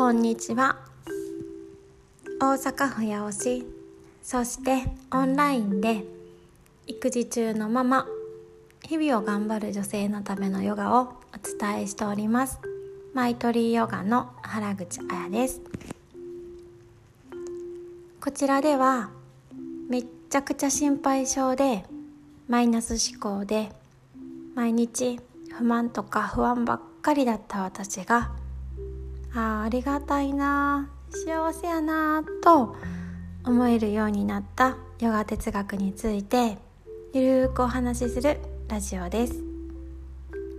こんにちは。大阪府八尾市。そしてオンラインで育児中のママ日々を頑張る女性のためのヨガをお伝えしております。マイトリーヨガの原口彩です。こちらではめっちゃくちゃ心配性でマイナス思考で毎日不満とか不安ばっかりだった私があありがたいな。幸せやなと思えるようになったヨガ哲学についてゆるくお話しするラジオです。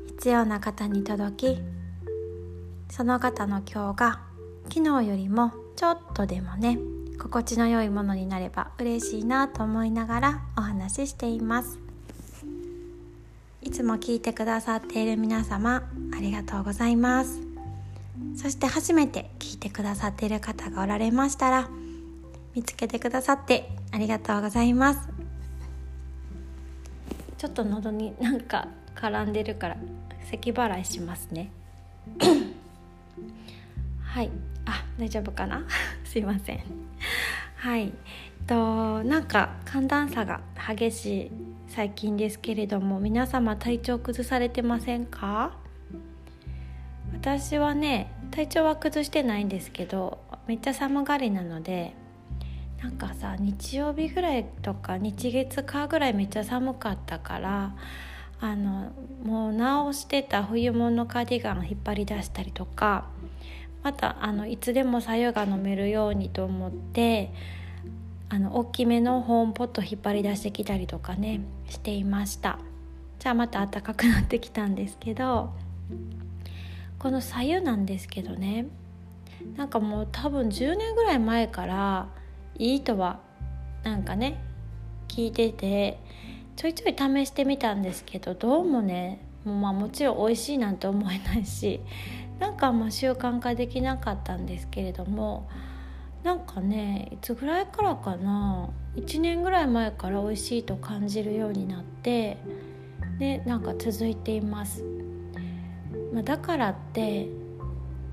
必要な方に届きその方の今日が昨日よりもちょっとでもね心地の良いものになれば嬉しいなと思いながらお話ししています。いつも聞いてくださっている皆様ありがとうございます。そして初めて聞いてくださっている方がおられましたら見つけてくださってありがとうございます。ちょっと喉になんか絡んでるから咳払いしますね。はい。あ大丈夫かな？すいません。はい。えっとなんか寒暖差が激しい最近ですけれども皆様体調崩されてませんか？私はね体調は崩してないんですけどめっちゃ寒がりなのでなんかさ日曜日ぐらいとか日月かぐらいめっちゃ寒かったからあのもう直してた冬物カーディガン引っ張り出したりとかまたあのいつでも白湯が飲めるようにと思ってあの大きめのホームポット引っ張り出してきたりとかねしていました。じゃあまた暖かくなってきたんですけどこの左右なんですけどねなんかもう多分10年ぐらい前からいいとはなんかね聞いててちょいちょい試してみたんですけどどうもねもうまあもちろん美味しいなんて思えないしなんかもう習慣化できなかったんですけれどもなんかねいつぐらいからかな1年ぐらい前から美味しいと感じるようになってでなんか続いています。まあ、だからって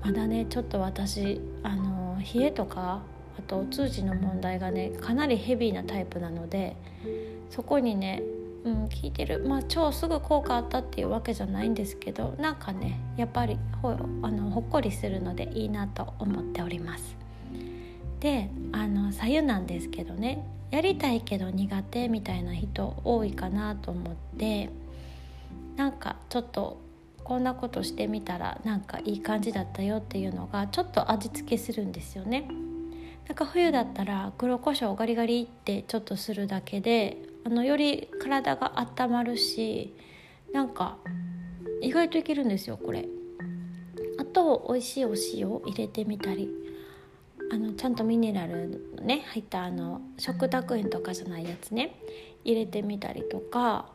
まだねちょっと私あの冷えとかあとお通じの問題がねかなりヘビーなタイプなのでそこにね、うん、効いてるまあ超すぐ効果あったっていうわけじゃないんですけどなんかねやっぱりほあのほっこりするのでいいなと思っております。であの左右なんですけどねやりたいけど苦手みたいな人多いかなと思ってなんかちょっとこんなことしてみたらなんかいい感じだったよっていうのがちょっと味付けするんですよね。なんか冬だったら黒胡椒ガリガリってちょっとするだけであのより体が温まるしなんか意外といけるんですよこれ。あと美味しいお塩を入れてみたりあのちゃんとミネラルのね入ったあの食卓塩とかじゃないやつね入れてみたりとか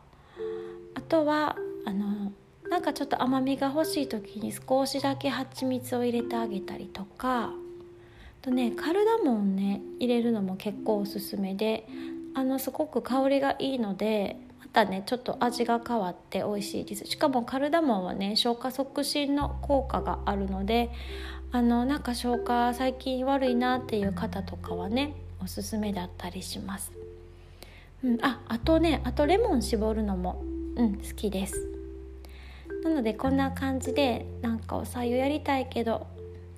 あとはあのなんかちょっと甘みが欲しい時に少しだけ蜂蜜を入れてあげたりとか。とねカルダモンね入れるのも結構おすすめであのすごく香りがいいのでまたねちょっと味が変わって美味しいです。しかもカルダモンはね消化促進の効果があるのであのなんか消化最近悪いなっていう方とかはねおすすめだったりします、うん、ああとねあとレモン絞るのも、うん、好きです。なのでこんな感じでなんかおさゆやりたいけど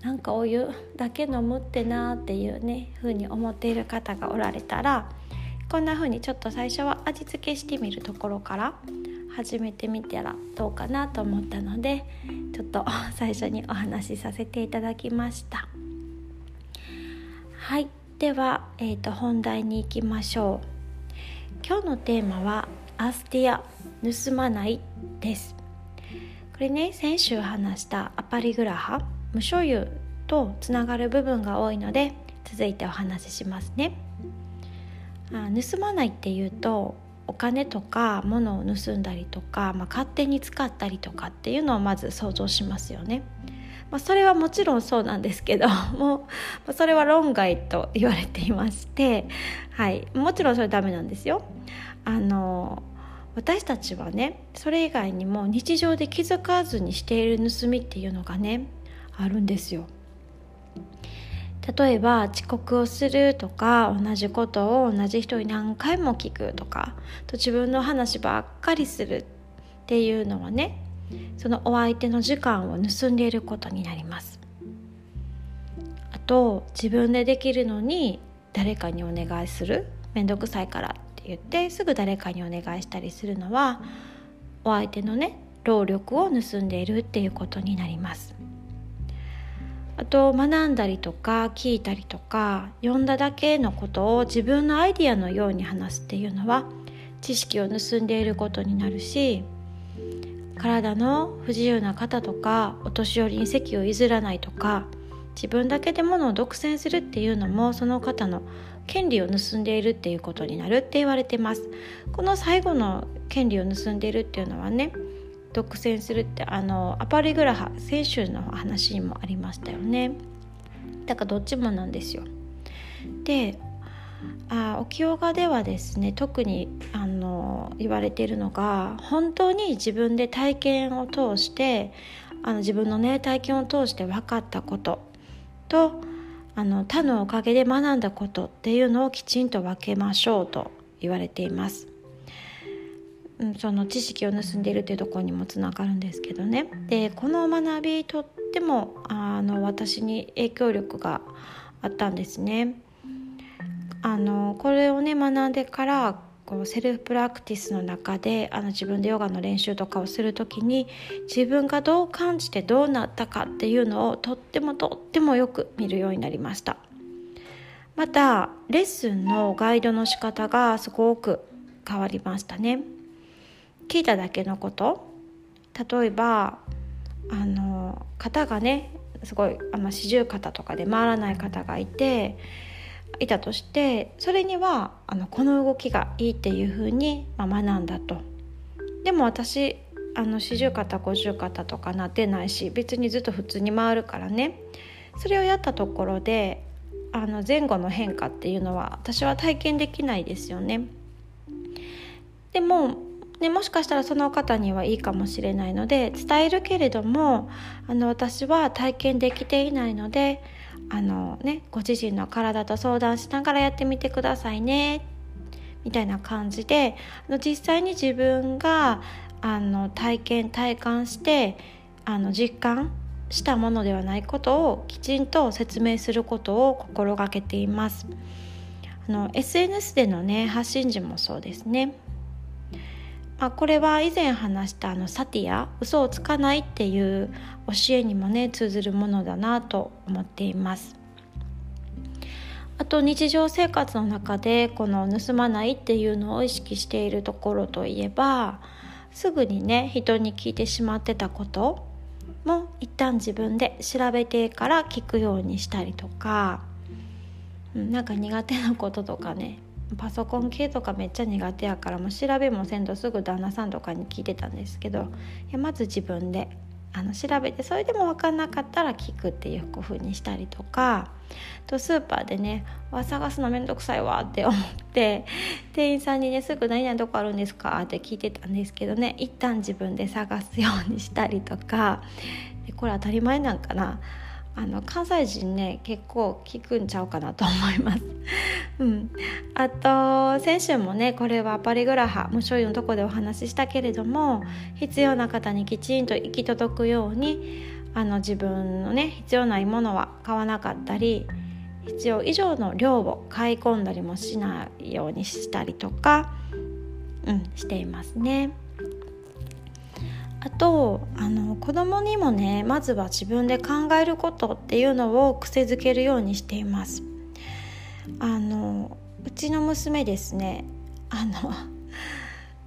なんかお湯だけ飲むってなっていうね風に思っている方がおられたらこんな風にちょっと最初は味付けしてみるところから始めてみたらどうかなと思ったのでちょっと最初にお話しさせていただきました。はい。では、えーと、本題に行きましょう。今日のテーマはアスティア盗まないです。これね先週話したアパリグラハ無所有とつながる部分が多いので続いてお話ししますねあ盗まないっていうとお金とか物を盗んだりとか、まあ、勝手に使ったりとかっていうのをまず想像しますよね。まあ、それはもちろんそうなんですけど もうそれは論外と言われていまして、はい、もちろんそれダメなんですよ。あの私たちはねそれ以外にも日常で気づかずにしている盗みっていうのがねあるんですよ。例えば遅刻をするとか同じことを同じ人に何回も聞くとかと自分の話ばっかりするっていうのはねそのお相手の時間を盗んでいることになります。あと自分でできるのに誰かにお願いする。面倒くさいから。っ言ってすぐ誰かにお願いしたりするのはお相手のね労力を盗んでいるっていうことになります。あと学んだりとか聞いたりとか読んだだけのことを自分のアイディアのように話すっていうのは知識を盗んでいることになるし体の不自由な方とかお年寄りに席を譲らないとか自分だけでものを独占するっていうのもその方の権利を盗んでいるっていうことになるって言われてます。この最後の権利を盗んでいるっていうのはね独占するってあのアパリグラハ先週の話にもありましたよね。だからどっちもなんですよ。であ沖ヨガではですね特にあの言われているのが本当に自分で体験を通してあの自分のね体験を通して分かったこととあの他のおかげで学んだことっていうのをきちんと分けましょうと言われています。その知識を盗んでいるというところにもつながるんですけどねでこの学びとってもあの私に影響力があったんですね。あのこれをね学んでからこうセルフプラクティスの中であの自分でヨガの練習とかをする時に自分がどう感じてどうなったかっていうのをとってもとってもよく見るようになりました。またレッスンのガイドの仕方がすごく変わりましたね。聞いただけのこと。例えばあの型がねすごいあの四十肩とかで回らない方がいていたとしてそれにはあのこの動きがいいっていうふうに、まあ、学んだと。でも私あの四十肩五十肩とかなってないし別にずっと普通に回るからねそれをやったところであの前後の変化っていうのは私は体験できないですよね。でもね、もしかしたらその方にはいいかもしれないので伝えるけれどもあの私は体験できていないのであの、ね、ご自身の体と相談しながらやってみてくださいねみたいな感じであの実際に自分があの体験体感してあの実感したものではないことをきちんと説明することを心がけています。あの SNS でのね発信時もそうですね。まあ、これは以前話したあのサティア嘘をつかないっていう教えにもね通ずるものだなと思っています。あと日常生活の中でこの盗まないっていうのを意識しているところといえばすぐにね人に聞いてしまってたことも一旦自分で調べてから聞くようにしたりとかなんか苦手なこととかねパソコン系とかめっちゃ苦手やからもう調べもせんとすぐ旦那さんとかに聞いてたんですけどいやまず自分であの調べてそれでも分かんなかったら聞くっていう風にしたりとかとスーパーでねわ探すのめんどくさいわって思って 店員さんにねすぐ「何々どこあるんですか?」って聞いてたんですけどね一旦自分で探すようにしたりとかこれ当たり前なんかなあの関西人ね結構聞くんちゃうかなと思います。うん、あと先週もねこれはパリグラハ無所有のとこでお話ししたけれども必要な方にきちんと行き届くようにあの自分のね必要ないものは買わなかったり必要以上の量を買い込んだりもしないようにしたりとか、うん、していますね。あとあの子供にもねまずは自分で考えることっていうのを癖づけるようにしています。あのうちの娘ですねあの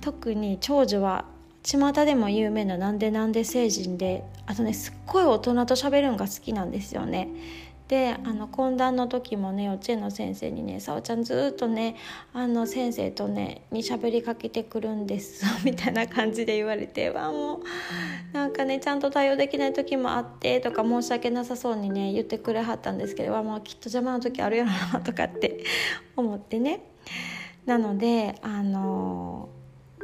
特に長女は巷でも有名ななんでなんで成人であとねすっごい大人と喋るのが好きなんですよね。であの懇談の時もね幼稚園の先生にね「さおちゃんずっとねあの先生とねに喋りかけてくるんです」みたいな感じで言われてわもうなんかねちゃんと対応できない時もあってとか申し訳なさそうにね言ってくれはったんですけどわもうきっと邪魔な時あるやろなとかって 思ってね。なのであの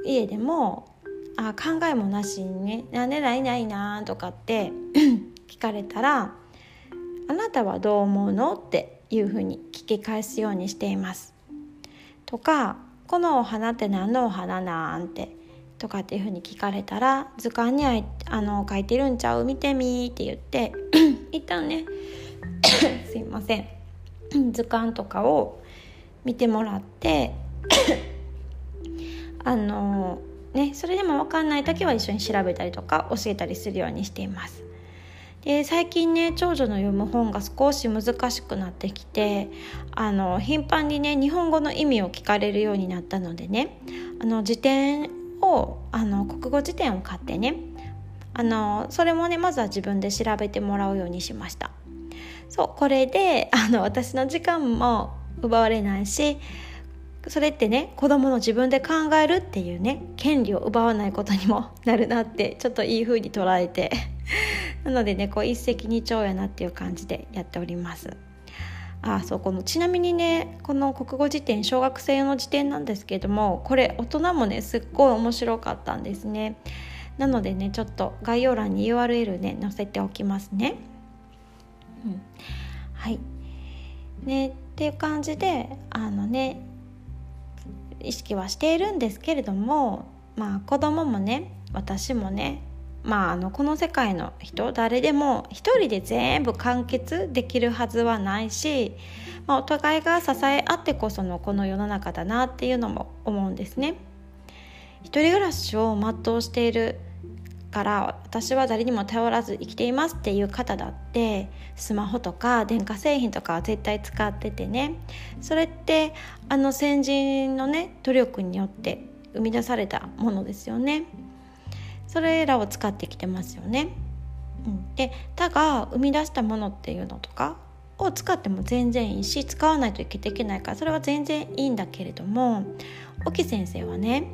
家でもあ考えもなしにね「なんでないないな」とかって 聞かれたらあなたはどう思うの?」っていうふうに聞き返すようにしています。とか「このお花って何のお花なん?」て？とかっていうふうに聞かれたら「図鑑にあの書いてるんちゃう？見てみ」って言って 一旦ね すいません 図鑑とかを見てもらって あのねそれでも分かんない時は一緒に調べたりとか教えたりするようにしています。で最近ね長女の読む本が少し難しくなってきてあの頻繁にね日本語の意味を聞かれるようになったのでねあの辞典をあの国語辞典を買ってねあのそれもねまずは自分で調べてもらうようにしました。そうこれであの私の時間も奪われないしそれってね子供の自分で考えるっていうね権利を奪わないことにもなるなってちょっといい風に捉えて なのでねこう一石二鳥やなっていう感じでやっております。あそうこのちなみにねこの国語辞典小学生用の辞典なんですけどもこれ大人もねすっごい面白かったんですね。なのでねちょっと概要欄に URL ね載せておきますね、うん、はい。ねっていう感じであのね意識はしているんですけれどもまあ子供もね私もねまあ、あのこの世界の人誰でも一人で全部完結できるはずはないし、まあ、お互いが支え合ってこそのこの世の中だなっていうのも思うんですね。一人暮らしを全うしているから私は誰にも頼らず生きていますっていう方だってスマホとか電化製品とかは絶対使っててねそれってあの先人のね努力によって生み出されたものですよね。それらを使ってきてますよね。うん、で他が生み出したものっていうのとかを使っても全然いいし使わないといけないからそれは全然いいんだけれども沖先生はね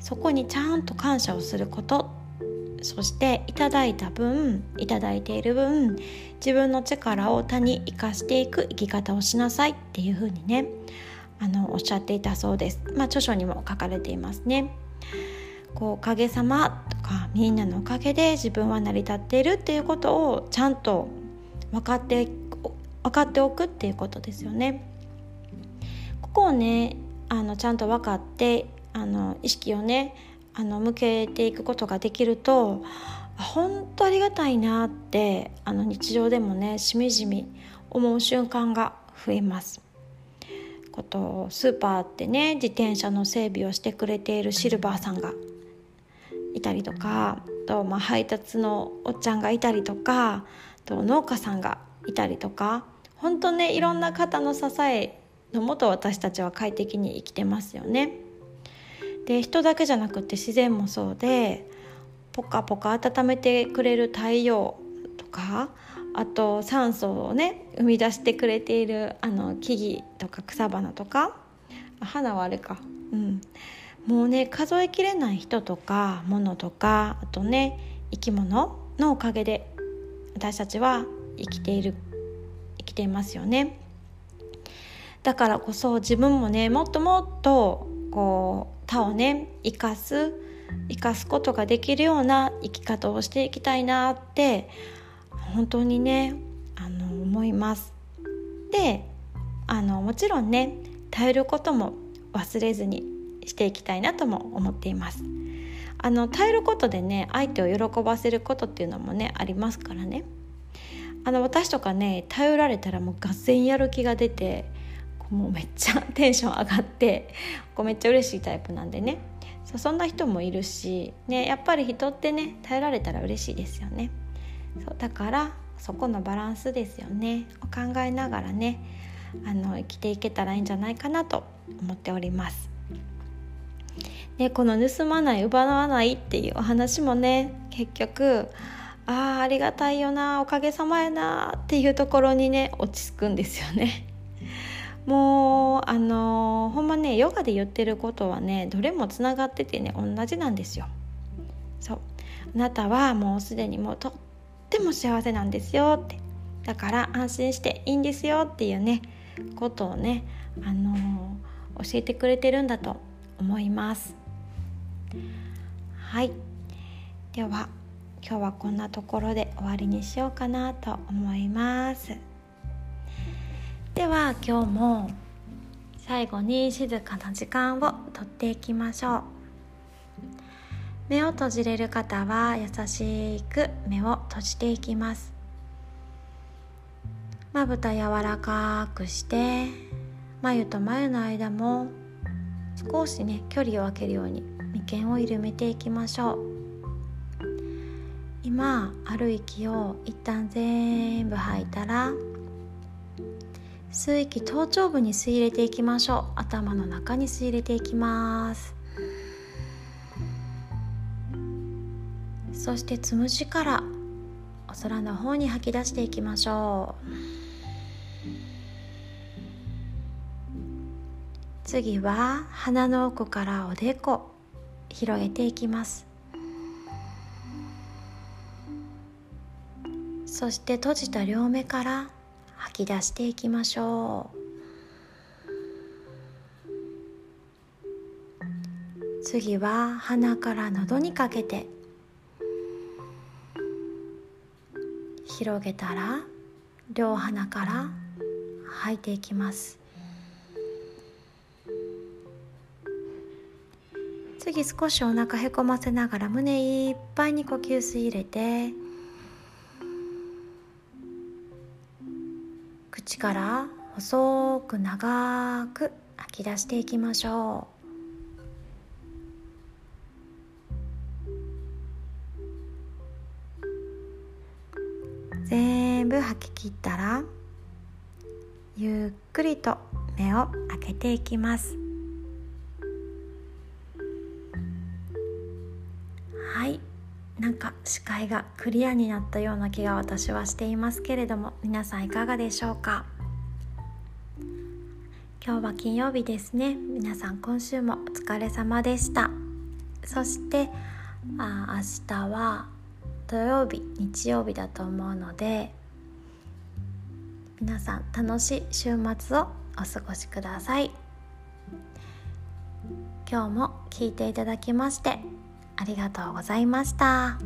そこにちゃんと感謝をすることそしていただいた分いただいている分自分の力を他に生かしていく生き方をしなさいっていうふうにねあのおっしゃっていたそうです。まあ、著書にも書かれていますね。こうおかげさまとかみんなのおかげで自分は成り立っているっていうことをちゃんと分かって分かっておくっていうことですよね。ここをねあのちゃんと分かってあの意識をねあの向けていくことができると本当ありがたいなってあの日常でもねしみじみ思う瞬間が増えます。ことスーパーってね自転車の整備をしてくれているシルバーさんがいたりとかと、まあ、配達のおっちゃんがいたりとかと農家さんがいたりとか本当ねいろんな方の支えのもと私たちは快適に生きてますよね。で人だけじゃなくて自然もそうでポカポカ温めてくれる太陽とかあと酸素をね生み出してくれているあの木々とか草花とか花はあれか。うんもうね数えきれない人とか物とかあとね生き物のおかげで私たちは生きている生きていますよね。だからこそ自分もねもっともっとこう他をね生かす生かすことができるような生き方をしていきたいなって本当にねあの思います。であのもちろんね頼ることも忘れずにしていきたいなとも思っています。あの耐えることでね相手を喜ばせることっていうのもねありますからね。あの私とかね頼られたらもう合戦やる気が出てもうめっちゃ テンション上がってこうめっちゃ嬉しいタイプなんでね。そそんな人もいるし、ね、やっぱり人ってね頼られたら嬉しいですよね。そうだからそこのバランスですよね。を考えながらねあの生きていけたらいいんじゃないかなと思っております。でこの盗まない奪わないっていうお話もね結局ああありがたいよなおかげさまやなっていうところにね落ち着くんですよね。もうあのー、ほんまねヨガで言ってることはねどれもつながっててね同じなんですよ。そうあなたはもうすでにもうとっても幸せなんですよってだから安心していいんですよっていうねことをね、あのー、教えてくれてるんだと思います。はい。では今日はこんなところで終わりにしようかなと思います。では今日も最後に静かな時間をとっていきましょう。目を閉じれる方は優しく目を閉じていきます。まぶた柔らかくして眉と眉の間も少しね距離を空けるように眉間を緩めていきましょう。今ある息を一旦全部吐いたら吸う息頭頂部に吸い入れていきましょう。頭の中に吸い入れていきます。そしてつむじからお空の方に吐き出していきましょう。次は鼻の奥からおでこ。広げていきます。そして閉じた両目から吐き出していきましょう。次は鼻から喉にかけて。広げたら両鼻から吐いていきます。次少しお腹へこませながら胸いっぱいに呼吸吸い入れて口から細く長く吐き出していきましょう。全部吐き切ったらゆっくりと目を開けていきます。はい。なんか視界がクリアになったような気が私はしていますけれども皆さんいかがでしょうか？今日は金曜日ですね。皆さん今週もお疲れ様でした。そしてあ明日は土曜日日曜日だと思うので皆さん楽しい週末をお過ごしください。今日も聞いていただきましてありがとうございました。